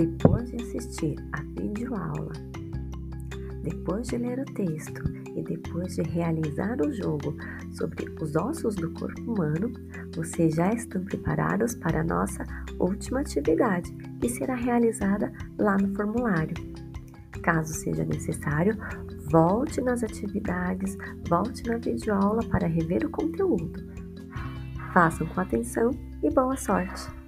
Depois de assistir a videoaula, depois de ler o texto e depois de realizar o jogo sobre os ossos do corpo humano, vocês já estão preparados para a nossa última atividade, que será realizada lá no formulário. Caso seja necessário, volte nas atividades, volte na videoaula para rever o conteúdo. Façam com atenção e boa sorte!